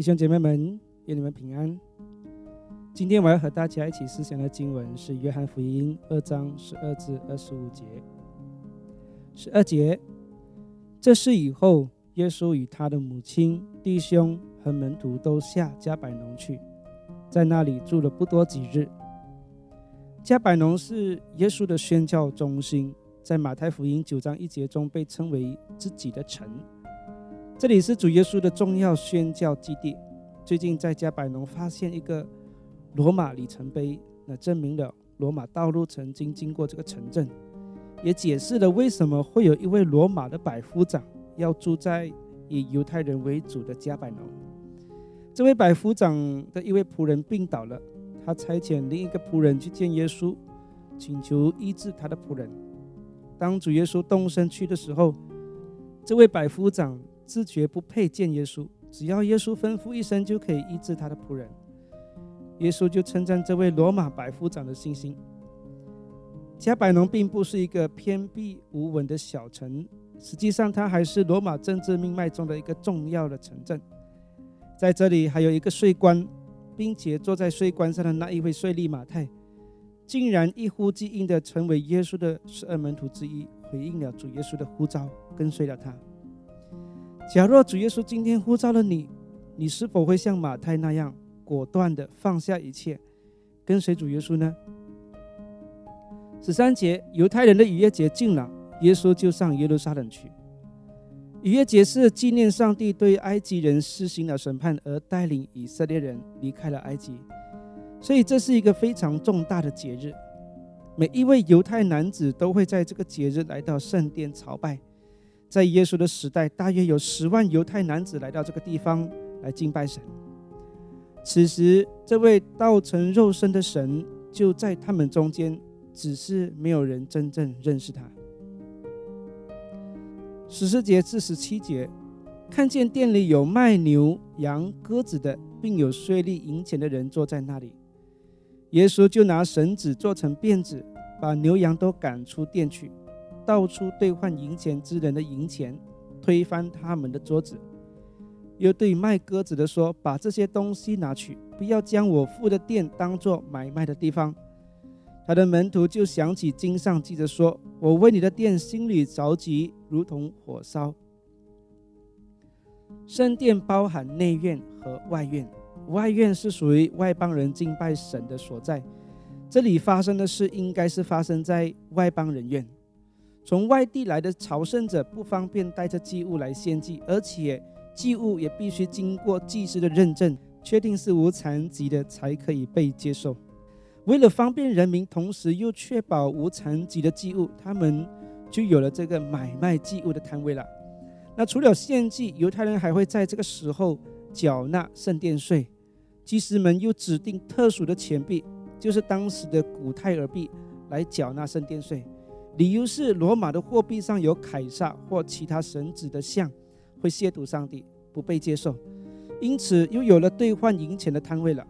弟兄姐妹们，愿你们平安。今天我要和大家一起思想的经文是《约翰福音》二章十二至二十五节。十二节，这事以后，耶稣与他的母亲、弟兄和门徒都下加百农去，在那里住了不多几日。加百农是耶稣的宣教中心，在马太福音九章一节中被称为自己的城。这里是主耶稣的重要宣教基地。最近在加百农发现一个罗马里程碑，那证明了罗马道路曾经经过这个城镇，也解释了为什么会有一位罗马的百夫长要住在以犹太人为主的加百农。这位百夫长的一位仆人病倒了，他差遣另一个仆人去见耶稣，请求医治他的仆人。当主耶稣动身去的时候，这位百夫长。自觉不配见耶稣，只要耶稣吩咐一声，就可以医治他的仆人。耶稣就称赞这位罗马百夫长的信心。加百农并不是一个偏僻无闻的小城，实际上它还是罗马政治命脉中的一个重要的城镇。在这里还有一个税官，并且坐在税官上的那一位税吏马太，竟然一呼即应的成为耶稣的十二门徒之一，回应了主耶稣的呼召，跟随了他。假若主耶稣今天呼召了你，你是否会像马太那样果断的放下一切，跟随主耶稣呢？十三节，犹太人的逾越节近了，耶稣就上耶路撒冷去。逾越节是纪念上帝对埃及人施行了审判，而带领以色列人离开了埃及，所以这是一个非常重大的节日。每一位犹太男子都会在这个节日来到圣殿朝拜。在耶稣的时代，大约有十万犹太男子来到这个地方来敬拜神。此时，这位道成肉身的神就在他们中间，只是没有人真正认识他。十四节至十七节，看见店里有卖牛羊鸽子的，并有税吏银钱的人坐在那里。耶稣就拿绳子做成辫子，把牛羊都赶出店去。到处兑换银钱之人的银钱，推翻他们的桌子，又对卖鸽子的说：“把这些东西拿去，不要将我父的店当作买卖的地方。”他的门徒就想起经上记着说：“我为你的店心里着急，如同火烧。”圣殿包含内院和外院，外院是属于外邦人敬拜神的所在，这里发生的事应该是发生在外邦人院。从外地来的朝圣者不方便带着祭物来献祭，而且祭物也必须经过祭司的认证，确定是无残疾的才可以被接受。为了方便人民，同时又确保无残疾的祭物，他们就有了这个买卖祭物的摊位了。那除了献祭，犹太人还会在这个时候缴纳圣殿税，祭司们又指定特殊的钱币，就是当时的古泰尔币，来缴纳圣殿税。理由是罗马的货币上有凯撒或其他神子的像，会亵渎上帝，不被接受。因此又有了兑换银钱的摊位了。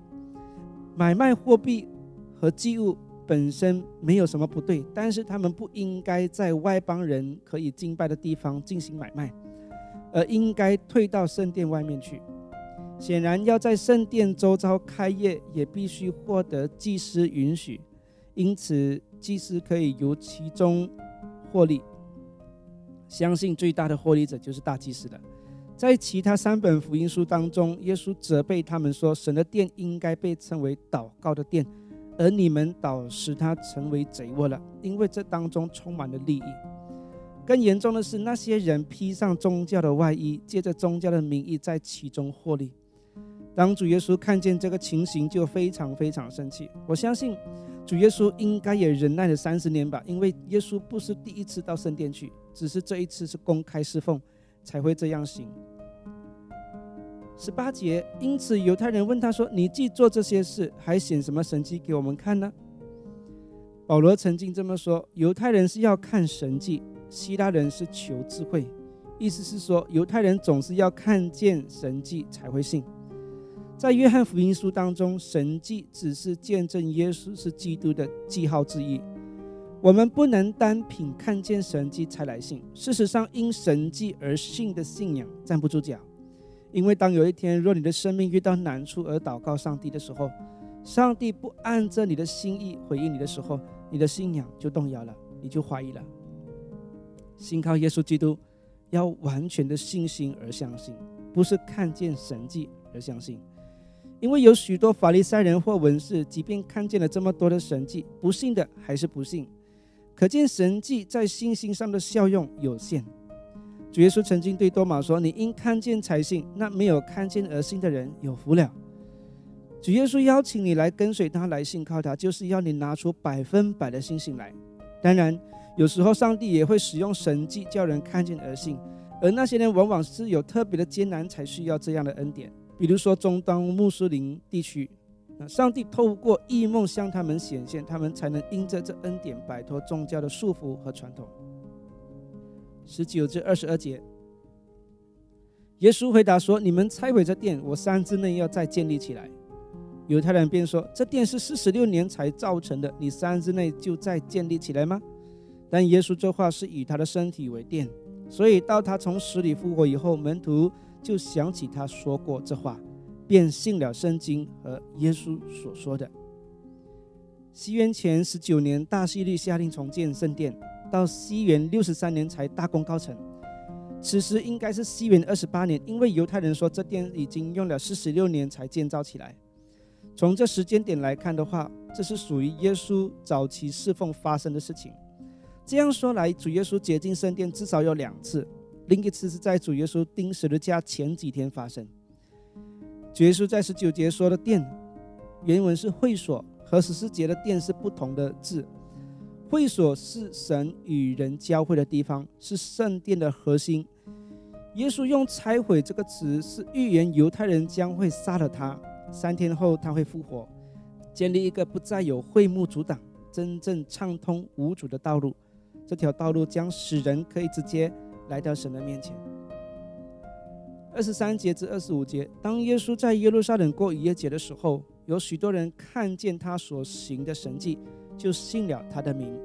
买卖货币和祭物本身没有什么不对，但是他们不应该在外邦人可以敬拜的地方进行买卖，而应该退到圣殿外面去。显然要在圣殿周遭开业，也必须获得祭司允许。因此。祭司可以由其中获利，相信最大的获利者就是大祭司了。在其他三本福音书当中，耶稣责备他们说：“神的殿应该被称为祷告的殿，而你们导使它成为贼窝了，因为这当中充满了利益。更严重的是，那些人披上宗教的外衣，借着宗教的名义在其中获利。当主耶稣看见这个情形，就非常非常生气。我相信。主耶稣应该也忍耐了三十年吧，因为耶稣不是第一次到圣殿去，只是这一次是公开侍奉，才会这样行。十八节，因此犹太人问他说：“你既做这些事，还显什么神迹给我们看呢？”保罗曾经这么说：“犹太人是要看神迹，希腊人是求智慧。”意思是说，犹太人总是要看见神迹才会信。在约翰福音书当中，神迹只是见证耶稣是基督的记号之一。我们不能单凭看见神迹才来信。事实上，因神迹而信的信仰站不住脚，因为当有一天若你的生命遇到难处而祷告上帝的时候，上帝不按着你的心意回应你的时候，你的信仰就动摇了，你就怀疑了。信靠耶稣基督，要完全的信心而相信，不是看见神迹而相信。因为有许多法利赛人或文士，即便看见了这么多的神迹，不信的还是不信。可见神迹在信心上的效用有限。主耶稣曾经对多马说：“你应看见才信，那没有看见而信的人有福了。”主耶稣邀请你来跟随他，来信靠他，就是要你拿出百分百的信心来。当然，有时候上帝也会使用神迹叫人看见而信，而那些人往往是有特别的艰难才需要这样的恩典。比如说中东穆斯林地区，那上帝透过异梦向他们显现，他们才能因着这恩典摆脱宗教的束缚和传统。十九至二十二节，耶稣回答说：“你们拆毁这殿，我三日内要再建立起来。”犹太人便说：“这殿是四十六年才造成的，你三日内就再建立起来吗？”但耶稣这话是以他的身体为殿，所以到他从死里复活以后，门徒。就想起他说过这话，便信了圣经和耶稣所说的。西元前十九年，大希律下令重建圣殿，到西元六十三年才大功告成。此时应该是西元二十八年，因为犹太人说这殿已经用了四十六年才建造起来。从这时间点来看的话，这是属于耶稣早期侍奉发生的事情。这样说来，主耶稣洁净圣殿至少有两次。另一次是在主耶稣钉十字架前几天发生。主耶稣在十九节说的殿，原文是会所，和十四节的殿是不同的字。会所是神与人交汇的地方，是圣殿的核心。耶稣用拆毁这个词，是预言犹太人将会杀了他，三天后他会复活，建立一个不再有会幕阻挡、真正畅通无阻的道路。这条道路将使人可以直接。来到神的面前。二十三节至二十五节，当耶稣在耶路撒冷过逾越节的时候，有许多人看见他所行的神迹，就信了他的名。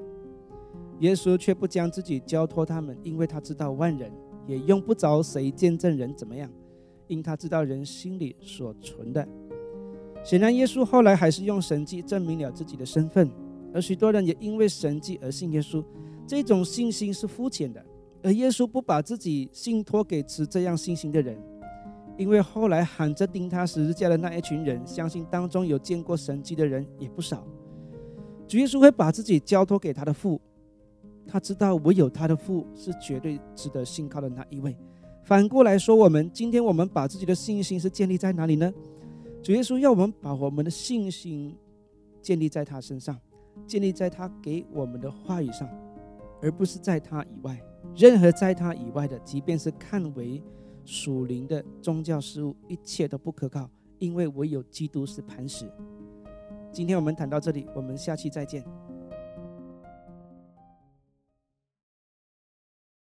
耶稣却不将自己交托他们，因为他知道万人，也用不着谁见证人怎么样，因他知道人心里所存的。显然，耶稣后来还是用神迹证明了自己的身份，而许多人也因为神迹而信耶稣。这种信心是肤浅的。而耶稣不把自己信托给持这样信心的人，因为后来喊着钉他十字架的那一群人，相信当中有见过神迹的人也不少。主耶稣会把自己交托给他的父，他知道唯有他的父是绝对值得信靠的那一位。反过来说，我们今天我们把自己的信心是建立在哪里呢？主耶稣要我们把我们的信心建立在他身上，建立在他给我们的话语上，而不是在他以外。任何在他以外的，即便是看为属灵的宗教事物，一切都不可靠，因为唯有基督是磐石。今天我们谈到这里，我们下期再见。